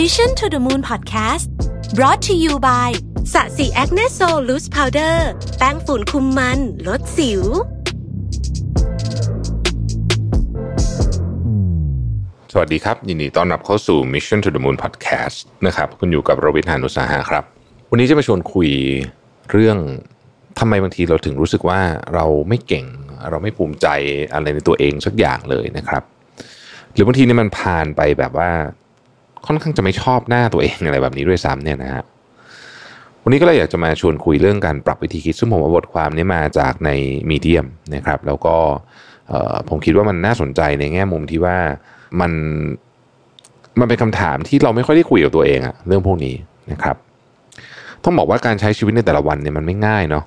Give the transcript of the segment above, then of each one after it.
Mission to the Moon Podcast brought to you by Sasi Acne Sol Loose Powder แป้งฝุ่นคุมมัน ลดสิว สวัสดีครับ ยินดีต้อนรับเข้าสู่ Mission to the Moon Podcast นะครับ คุณอยู่กับรวิศ หาญอุตสาหะครับ วันนี้จะมาชวนคุยเรื่องทำไมบางทีเราถึงรู้สึกว่าเราไม่เก่ง เราไม่ภูมิใจอะไรในตัวเองสักอย่างเลยนะครับ หรือบางทีนี่มันผ่านไปแบบว่า ค่อนข้างจะไม่ชอบหน้าตัวเองอะไรแบบนี้ด้วยซ้ำเนี่ยนะฮะวันนี้ก็เลยอยากจะมาชวนคุยเรื่องการปรับวิธีคิดซึ่งผมเอาบทความนี้มาจากในมีเดียมนะครับ แล้วก็ผมคิดว่ามันน่าสนใจในแง่มุมที่ว่ามันมันเป็นคำถามที่เราไม่ค่อยได้คุยกับตัวเองอะเรื่องพวกนี้นะครับ ต้องบอกว่าการใช้ชีวิตในแต่ละวันเนี่ยมันไม่ง่ายเนาะ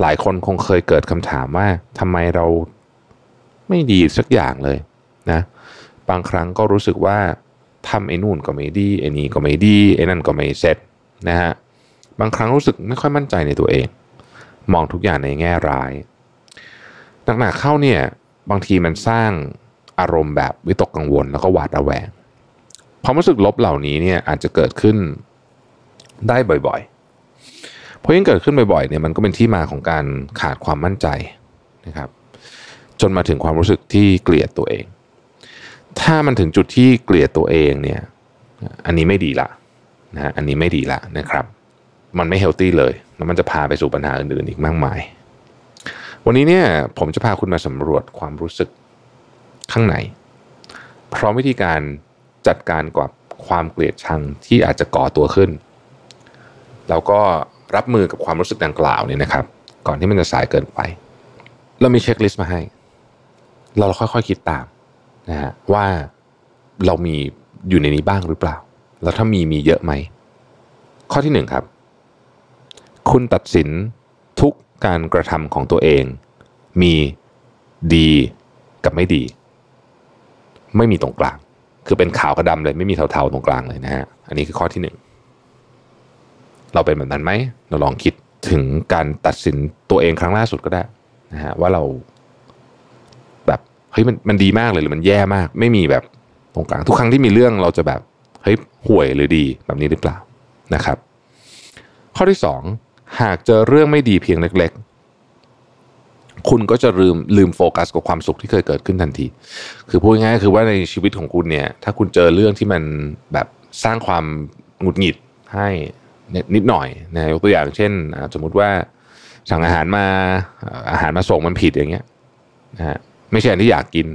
หลายคนคงเคยเกิดคำถามว่าทำไมเราไม่ดีสักอย่างเลยนะ บางครั้งก็รู้สึกว่า ทำไอ้นู่นก็ไม่ดีไอ้นี่ก็ไม่ดีไอ้นั่นก็ไม่เสร็จนะฮะบางครั้งรู้สึกไม่ค่อยมั่นใจในตัวเอง มองทุกอย่างในแง่ร้ายหนักๆเข้าเนี่ยบางทีมันสร้างอารมณ์แบบวิตกกังวลแล้วก็หวาดระแวงความรู้สึกลบเหล่านี้เนี่ยอาจจะเกิดขึ้นได้บ่อยๆ เพราะยิ่งเกิดขึ้นบ่อยๆเนี่ยมันก็เป็นที่มาของการขาดความมั่นใจนะครับ จนมาถึงความรู้สึกที่เกลียดตัวเอง ถ้ามันถึงจุดที่เกลียดตัวเองเนี่ย อันนี้ไม่ดีละนะฮะอันนี้ไม่ดีละนะครับ มันไม่เฮลตี้เลย แล้วมันจะพาไปสู่ปัญหาอื่นๆอีกมากมาย วันนี้เนี่ยผมจะพาคุณมาสำรวจความรู้สึกข้างในพร้อมวิธีการจัดการกับความเกลียดชังที่อาจจะก่อตัวขึ้น แล้วก็รับมือกับความรู้สึกดังกล่าวเนี่ยนะครับ ก่อนที่มันจะสายเกินไป เรามีเช็คลิสต์มาให้ เราค่อยๆคิดตาม นะฮะว่าเรามีอยู่ในนี้บ้างหรือเปล่า แล้วถ้ามีมีเยอะไหม ข้อที่หนึ่งครับ คุณตัดสินทุกการกระทำของตัวเอง มีดีกับไม่ดี ไม่มีตรงกลาง คือเป็นขาวกับดำเลยไม่มีเทาๆตรงกลางเลยนะฮะอันนี้คือข้อที่หนึ่งเราเป็นแบบนั้นไหมเราลองคิดถึงการตัดสินตัวเองครั้งล่าสุดก็ได้นะฮะว่าเรา เฮ้ยมันมันดีมากเลยหรือมันแย่มาก ไม่มีแบบตรงกลางทุกครั้งที่มีเรื่องเราจะแบบเฮ้ยห่วยหรือดีแบบนี้หรือเปล่านะครับ ข้อที่สองหากเจอเรื่องไม่ดีเพียงเล็ก ๆ คุณก็จะลืมลืมโฟกัสกับความสุขที่เคยเกิดขึ้นทันที คือพูดง่ายๆคือว่าในชีวิตของคุณเนี่ยถ้าคุณเจอเรื่องที่มันแบบสร้างความหงุดหงิดให้นิดหน่อยนะยกตัวอย่างเช่น สมมุติว่าสั่งอาหารมาอาหารมาส่งมันผิดอย่างเงี้ยนะฮะ ไม่ใช่อันที่อยากกิน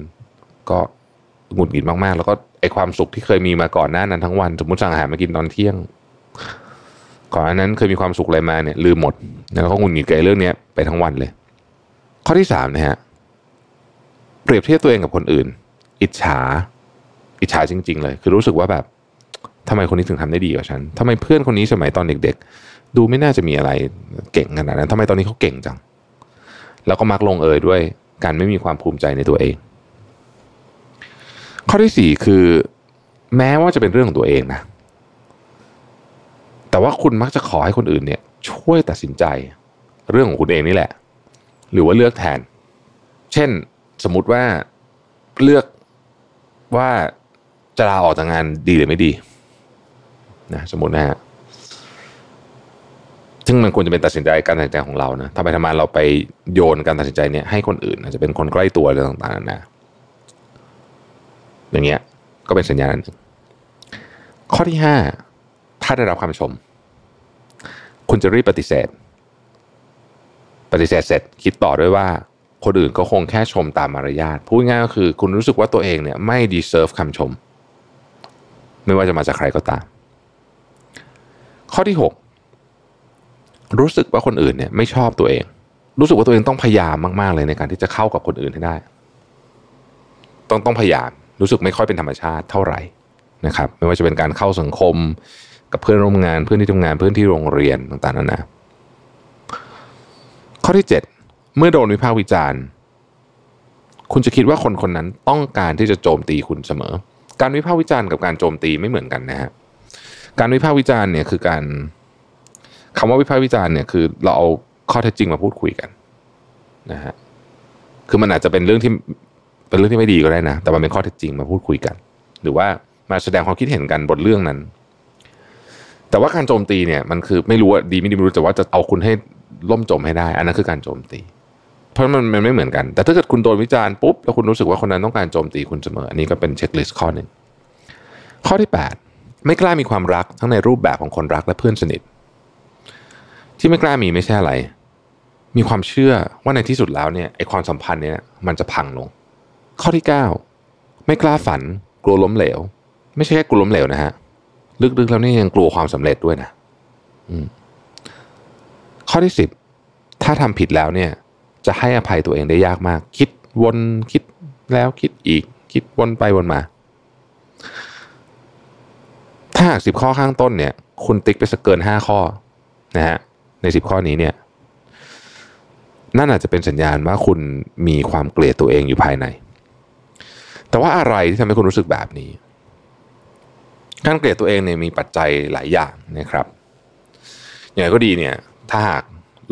ก็หงุดหงิดมากๆ แล้วก็ไอความสุขที่เคยมีมาก่อนหน้านั้นทั้งวัน สมมติสั่งอาหารมากินตอนเที่ยง ก่อนอันนั้นเคยมีความสุขอะไรมาเนี่ยลืมหมด แล้วก็หงุดหงิดกับเรื่องนี้ไปทั้งวันเลย ข้อที่สามนะฮะเปรียบเทียบตัวเองกับคนอื่น อิจฉา อิจฉาจริง ๆ เลย คือรู้สึกว่าแบบทำไมคนนี้ถึงทำได้ดีกว่าฉันทำไมเพื่อนคนนี้สมัยตอนเด็ก ๆ ดูไม่น่าจะมีอะไรเก่งขนาดนั้นทำไมตอนนี้เขาเก่งจัง แล้วก็มักลงเอยด้วย การไม่มีความภูมิใจในตัวเอง ข้อที่สี่คือ แม้ว่าจะเป็นเรื่องของตัวเองนะ แต่ว่าคุณมักจะขอให้คนอื่นเนี่ย ช่วยตัดสินใจเรื่องของคุณเองนี่แหละ หรือว่าเลือกแทน เช่นสมมุติว่าเลือกว่าจะลาออกจากงานดีหรือไม่ดีนะสมมตินะฮะ ซึ่งมันควรจะเป็นตัดสินใจการตัดสินใจของเรานะทำไปทำมาเราไปโยนการตัดสินใจเนี่ยให้คนอื่น อาจจะเป็นคนใกล้ตัวอะไรต่างๆนะอย่างเงี้ย ก็เป็นสัญญาณหนึ่งข้อที่ห้าถ้าได้รับคำชม คุณจะรีบปฏิเสธ ปฏิเสธเสร็จคิดต่อด้วยว่าคนอื่นก็คงแค่ชมตามมารยาทพูดง่ายก็คือ คุณรู้สึกว่าตัวเองเนี่ยไม่ดีเซิร์ฟคำชม ไม่ว่าจะมาจากใครก็ตาม ข้อที่ 6 รู้สึกว่าคนอื่นเนี่ยไม่ชอบตัวเอง รู้สึกว่าตัวเองต้องพยายามมากๆเลยในการที่จะเข้ากับคนอื่นให้ได้ ต้องต้องพยายามรู้สึกไม่ค่อยเป็นธรรมชาติเท่าไหร่นะครับ ไม่ว่าจะเป็นการเข้าสังคมกับเพื่อนร่วมงานเพื่อนที่ทำงานเพื่อนที่โรงเรียนต่างๆนานาข้อที่ 7 เมื่อโดนวิพากษ์วิจารณ์คุณจะคิดว่าคนคนนั้นต้องการที่จะโจมตีคุณเสมอ การวิพากษ์วิจารณ์กับการโจมตีไม่เหมือนกันนะฮะ การวิพากษ์วิจารณ์เนี่ยคือการ คำว่าวิพากษ์วิจารณ์เนี่ยคือเราเอาข้อเท็จจริงมาพูดคุยกันนะฮะคือมันอาจจะเป็นเรื่องที่เป็นเรื่องที่ไม่ดีก็ได้นะ แต่มันเป็นข้อเท็จจริงมาพูดคุยกัน หรือว่ามาแสดงความคิดเห็นกันบนเรื่องนั้น แต่ว่าการโจมตีเนี่ยมันคือไม่รู้ว่าดีไม่ดีไม่รู้แต่ว่าจะเอาคุณให้ล่มจมให้ได้ อันนั้นคือการโจมตี เพราะมันมันไม่เหมือนกัน แต่ถ้าเกิดคุณโดนวิจารณ์ปุ๊บแล้วคุณรู้สึกว่าคนนั้นต้องการโจมตีคุณเสมอ อันนี้ก็เป็นเช็คลิสต์ข้อหนึ่งข้อที่ 8 ไม่กล้ามีความรักทั้งในรูปแบบของคนรักและเพื่อนสนิท ที่ไม่กล้ามีไม่ใช่อะไร มีความเชื่อว่าในที่สุดแล้วเนี่ยไอความสัมพันธ์เนี่ยมันจะพังลง ข้อที่ 9 ไม่กล้าฝัน กลัวล้มเหลว ไม่ใช่แค่กลัวล้มเหลวนะฮะลึกๆแล้วนี่ยังกลัวความสำเร็จด้วยนะข้อที่สิบถ้าทำผิดแล้วเนี่ย จะให้อภัยตัวเองได้ยากมาก คิดวนคิดแล้วคิดอีก คิดวนไปวนมา ถ้าหากสิบข้อข้างต้นเนี่ย คุณติ๊กไปสักเกินห้าข้อนะฮะ ในสิบข้อนี้เนี่ย นั่นอาจจะเป็นสัญญาณว่าคุณมีความเกลียดตัวเองอยู่ภายใน แต่ว่าอะไรที่ทำให้คุณรู้สึกแบบนี้การเกลียดตัวเองเนี่ยมีปัจจัยหลายอย่างนะครับ อย่างไรก็ดีเนี่ย ถ้าหาก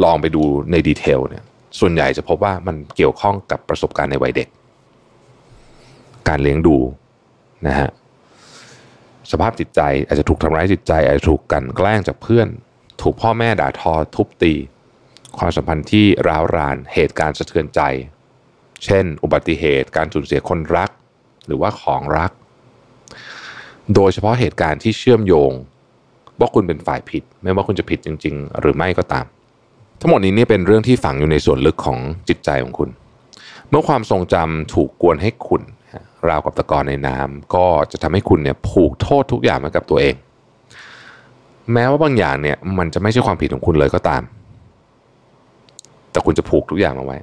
ลองไปดูในดีเทลเนี่ย ส่วนใหญ่จะพบว่ามันเกี่ยวข้องกับประสบการณ์ในวัยเด็ก การเลี้ยงดูนะฮะสภาพจิตใจอาจจะถูกทำร้ายจิตใจอาจจะถูกกันแกล้งจากเพื่อน ถูกพ่อแม่ด่าทอทุบตี ความสัมพันธ์ที่ร้าวรานเหตุการณ์สะเทือนใจ เช่น อุบัติเหตุการสูญเสียคนรัก หรือว่าของรัก โดยเฉพาะเหตุการณ์ที่เชื่อมโยงว่าคุณเป็นฝ่ายผิด ไม่ว่าคุณจะผิดจริง ๆ หรือไม่ก็ตาม ทั้งหมดนี้เนี่ยเป็นเรื่องที่ฝังอยู่ในส่วนลึกของจิตใจของคุณ เมื่อความทรงจำถูกกวนให้คุณราวกับตะกอนในน้ำก็จะทำให้คุณเนี่ยผูกโทษทุกอย่างมากับตัวเอง แม้ว่าบางอย่างเนี่ยมันจะไม่ใช่ความผิดของคุณเลยก็ตาม แต่คุณจะผูกทุกอย่างมาไว้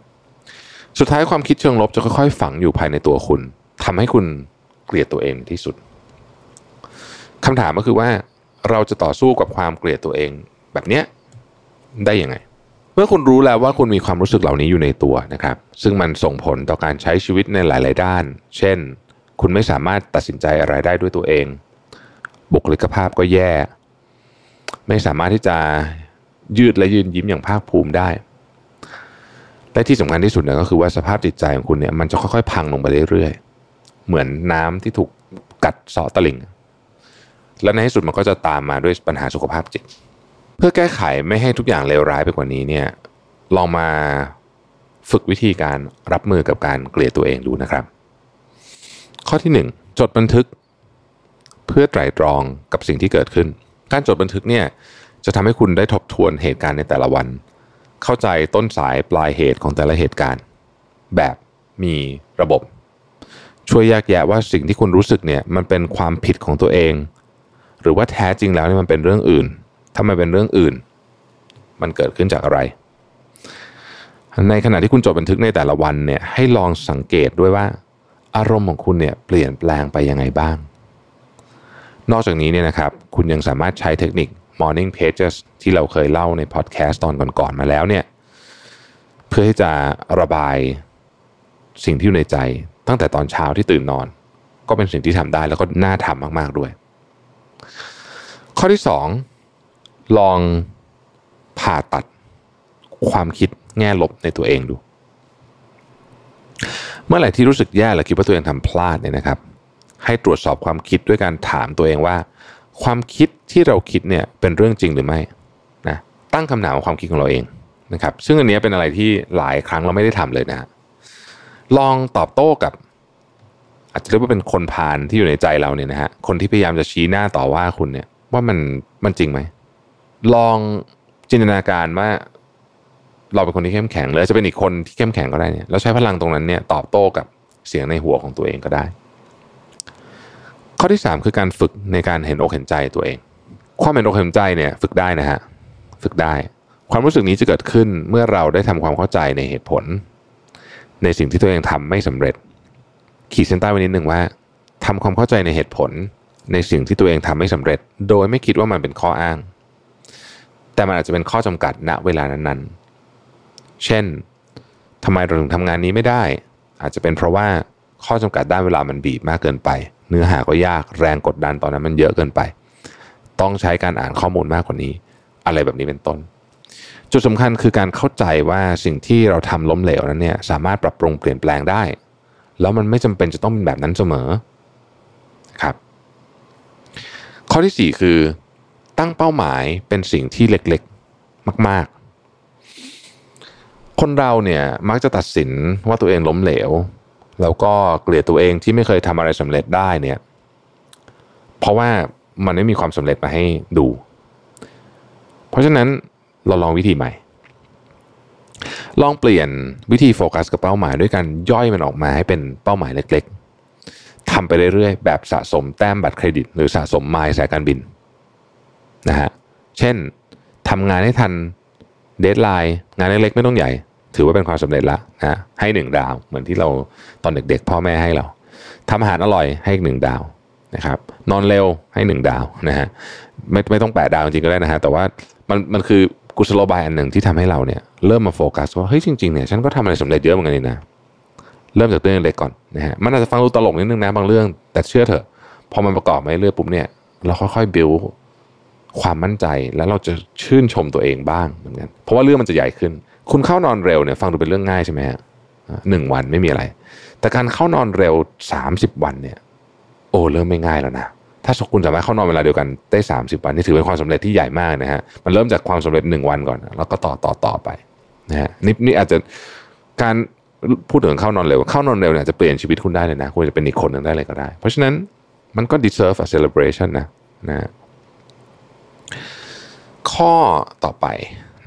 สุดท้ายความคิดเชิงลบจะค่อยๆ ฝังอยู่ภายในตัวคุณทำให้คุณเกลียดตัวเองที่สุดคำถามก็คือว่าเราจะต่อสู้กับความเกลียดตัวเองแบบเนี้ยได้ยังไง เมื่อคุณรู้แล้วว่าคุณมีความรู้สึกเหล่านี้อยู่ในตัวนะครับ ซึ่งมันส่งผลต่อการใช้ชีวิตในหลาย ๆ ด้าน เช่น คุณไม่สามารถตัดสินใจอะไรได้ด้วยตัวเอง บุคลิกภาพก็แย่ ไม่สามารถที่จะยืดและยืนยิ้มอย่างภาคภูมิได้ และที่สำคัญที่สุดเนี่ยก็คือว่าสภาพจิตใจของคุณเนี่ยมันจะค่อยๆ พังลงไปเรื่อยๆ เหมือนน้ำที่ถูกกัดเสาะตลิ่ง และในที่สุดมันก็จะตามมาด้วยปัญหาสุขภาพจิต เพื่อแก้ไขไม่ให้ทุกอย่างเลวร้ายไปกว่านี้เนี่ยลองมาฝึกวิธีการรับมือกับการเกลียดตัวเองดูนะครับ ข้อที่ 1 จดบันทึก เพื่อไตร่ตรองกับสิ่งที่เกิดขึ้น การจดบันทึกเนี่ยจะทำให้คุณได้ทบทวนเหตุการณ์ในแต่ละวัน เข้าใจต้นสายปลายเหตุของแต่ละเหตุการณ์ แบบมีระบบ ช่วยแยกแยะว่าสิ่งที่คุณรู้สึกเนี่ยมันเป็นความผิดของตัวเอง หรือว่าแท้จริงแล้วนี่มันเป็นเรื่องอื่น ถ้ามันเป็นเรื่องอื่น มันเกิดขึ้นจากอะไร ในขณะที่คุณจดบันทึกในแต่ละวันเนี่ยให้ลองสังเกตด้วยว่า อารมณ์ของคุณเนี่ยเปลี่ยนแปลงไปยังไงบ้าง นอกจากนี้เนี่ยนะครับคุณยังสามารถใช้เทคนิค morning pages ที่เราเคยเล่าในพอดแคสต์ตอนก่อนๆมาแล้วเนี่ยเพื่อที่จะระบายสิ่งที่อยู่ในใจ ตั้งแต่ตอนเช้าที่ตื่นนอน ก็เป็นสิ่งที่ทำได้แล้วก็น่าทำมากๆด้วย ข้อที่สองลองผ่าตัดความคิดแง่ลบในตัวเองดู เมื่อไหร่ที่รู้สึกแย่และคิดว่าตัวเองทำพลาดเนี่ยนะครับ ให้ตรวจสอบความคิดด้วยการถามตัวเองว่า ความคิดที่เราคิดเนี่ยเป็นเรื่องจริงหรือไม่นะตั้งคำถามความคิดของเราเองนะครับ ซึ่งอันนี้เป็นอะไรที่หลายครั้งเราไม่ได้ทำเลยนะ ลองตอบโต้กับ อาจจะเรียกว่าเป็นคนพาลที่อยู่ในใจเราเนี่ยนะฮะคนที่พยายามจะชี้หน้าต่อว่าคุณเนี่ยว่ามันมันจริงไหมลองจินตนาการว่าเราเป็นคนที่เข้มแข็งหรือจะเป็นอีกคนที่เข้มแข็งก็ได้เนี่ยแล้วใช้พลังตรงนั้นเนี่ยตอบโต้กับเสียงในหัวของตัวเองก็ได้ ข้อที่ 3 คือการฝึกในการเห็นอกเห็นใจตัวเอง ความเห็นอกเห็นใจเนี่ยฝึกได้นะฮะฝึกได้ ความรู้สึกนี้จะเกิดขึ้นเมื่อเราได้ทำความเข้าใจในเหตุผล ในสิ่งที่ตัวเองทำไม่สำเร็จ ขีดเส้นใต้ไว้นิดหนึ่งว่าทำความเข้าใจในเหตุผล ในสิ่งที่ตัวเองทำไม่สำเร็จ โดยไม่คิดว่ามันเป็นข้ออ้าง แต่มันอาจจะเป็นข้อจำกัดณเวลานั้นๆ เช่นทำไมเราถึงทำงานนี้ไม่ได้ อาจจะเป็นเพราะว่าข้อจำกัดด้านเวลามันบีบมากเกินไป เนื้อหาก็ยากแรงกดดันตอนนั้นมันเยอะเกินไป ต้องใช้การอ่านข้อมูลมากกว่านี้ อะไรแบบนี้เป็นต้น จุดสำคัญคือการเข้าใจว่าสิ่งที่เราทำล้มเหลวนั้นเนี่ยสามารถปรับปรุงเปลี่ยนแปลงได้ แล้วมันไม่จำเป็นจะต้องเป็นแบบนั้นเสมอครับข้อที่ 4 คือตั้งเป้าหมายเป็นสิ่งที่เล็กๆมาก ๆ คนเราเนี่ยมักจะตัดสินว่าตัวเองล้มเหลว แล้วก็เกลียดตัวเองที่ไม่เคยทำอะไรสำเร็จได้เนี่ย เพราะว่ามันไม่มีความสำเร็จมาให้ดู เพราะฉะนั้นเราลองวิธีใหม่ ลองเปลี่ยนวิธีโฟกัสกับเป้าหมายด้วยการย่อยมันออกมาให้เป็นเป้าหมายเล็กๆทำไปเรื่อยๆ แบบสะสมแต้มบัตรเครดิต หรือสะสมไมล์สายการบินนะฮะ เช่นทำงานให้ทัน deadline งานเล็กๆ ไม่ต้องใหญ่ ถือว่าเป็นความสำเร็จละนะให้หนึ่งดาว เหมือนที่เราตอนเด็กๆ พ่อแม่ให้เราทำอาหารอร่อยให้หนึ่งดาวนะครับ นอนเร็วให้หนึ่งดาวนะฮะไม่ไม่ต้องแปดดาวจริงก็ได้นะฮะแต่ว่ามันมันคือกุศโลบายอันหนึ่งที่ทำให้เราเนี่ยเริ่มมาโฟกัสว่าเฮ้ยจริงๆเนี่ยฉันก็ทำอะไรสำเร็จเยอะเหมือนกันนี่นะเริ่มจากเรื่องเล็กก่อนนะฮะมันอาจจะฟังดูตลกนิดนึงนะบางเรื่อง แต่เชื่อเถอะพอมันประกอบมาเรื่อยปุ๊บเนี่ยเราค่อยๆ build ความมั่นใจแล้วเราจะชื่นชมตัวเองบ้างเหมือนกันเพราะว่าเรื่องมันจะใหญ่ขึ้น คุณเข้านอนเร็วเนี่ยฟังดูเป็นเรื่องง่ายใช่ไหมฮะหนึ่งวันไม่มีอะไร แต่การเข้านอนเร็วสามสิบวันเนี่ย โอ้เริ่มไม่ง่ายแล้วนะถ้าคุณสามารถเข้านอนเวลาเดียวกันได้สามสิบวันนี่ถือเป็นความสำเร็จที่ใหญ่มากนะฮะมันเริ่มจากความสำเร็จหนึ่งวันก่อน แล้วก็ต่อต่อต่อไปนะฮะนี่นี่อาจจะการพูดถึงเข้านอนเร็ว เข้านอนเร็วเนี่ยจะเปลี่ยนชีวิตคุณได้เลยนะ คุณจะเป็นอีกคนหนึ่งได้เลยก็ได้ เพราะฉะนั้นมันก็ deserve a celebration นะนะ ข้อต่อไป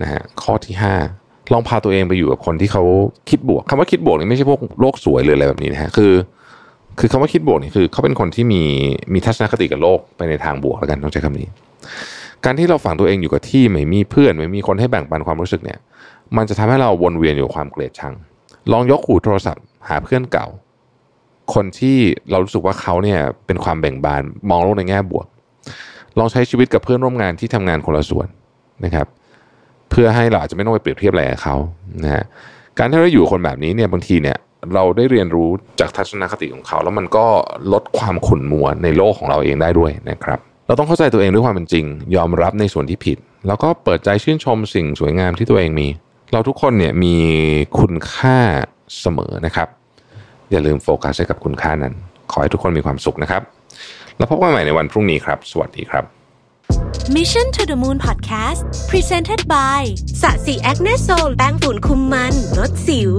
นะฮะข้อที่ 5 ลองพาตัวเองไปอยู่กับคนที่เขาคิดบวกคำว่าคิดบวกนี่ไม่ใช่พวกโลกสวยหรืออะไรแบบนี้นะฮะคือ คือคำว่าคิดบวกนี่คือเขาเป็นคนที่มีมีทัศนคติกับโลกไปในทางบวกแล้วกันต้องใช้คำนี้ การที่เราฝังตัวเองอยู่กับที่ไม่มีเพื่อน ไม่มีคนให้แบ่งปันความรู้สึกเนี่ย มันจะทำให้เราวนเวียนอยู่ความเกลียดชัง ลองยกหูโทรศัพท์ หาเพื่อนเก่า คนที่เรารู้สึกว่าเขาเนี่ยเป็นความแบ่งบานมองโลกในแง่บวก ลองใช้ชีวิตกับเพื่อนร่วมงานที่ทำงานคนละส่วนนะครับ เพื่อให้เราอาจจะไม่ต้องไปเปรียบเทียบอะไรกับเขานะฮะการที่เราอยู่คนแบบนี้เนี่ยบางทีเนี่ยเราได้เรียนรู้จากทัศนคติของเขา แล้วมันก็ลดความขุ่นมัวในโลกของเราเองได้ด้วยนะครับ เราต้องเข้าใจตัวเองด้วยความเป็นจริง ยอมรับในส่วนที่ผิด แล้วก็เปิดใจชื่นชมสิ่งสวยงามที่ตัวเองมี เราทุกคนเนี่ยมีคุณค่าเสมอนะครับ อย่าลืมโฟกัสให้กับคุณค่านั้น ขอให้ทุกคนมีความสุขนะครับ แล้วพบกันใหม่ในวันพรุ่งนี้ครับ สวัสดีครับ Mission to the Moon Podcast Presented by Sasi Acne Sol แป้งฝุ่นคุมมันลดสิว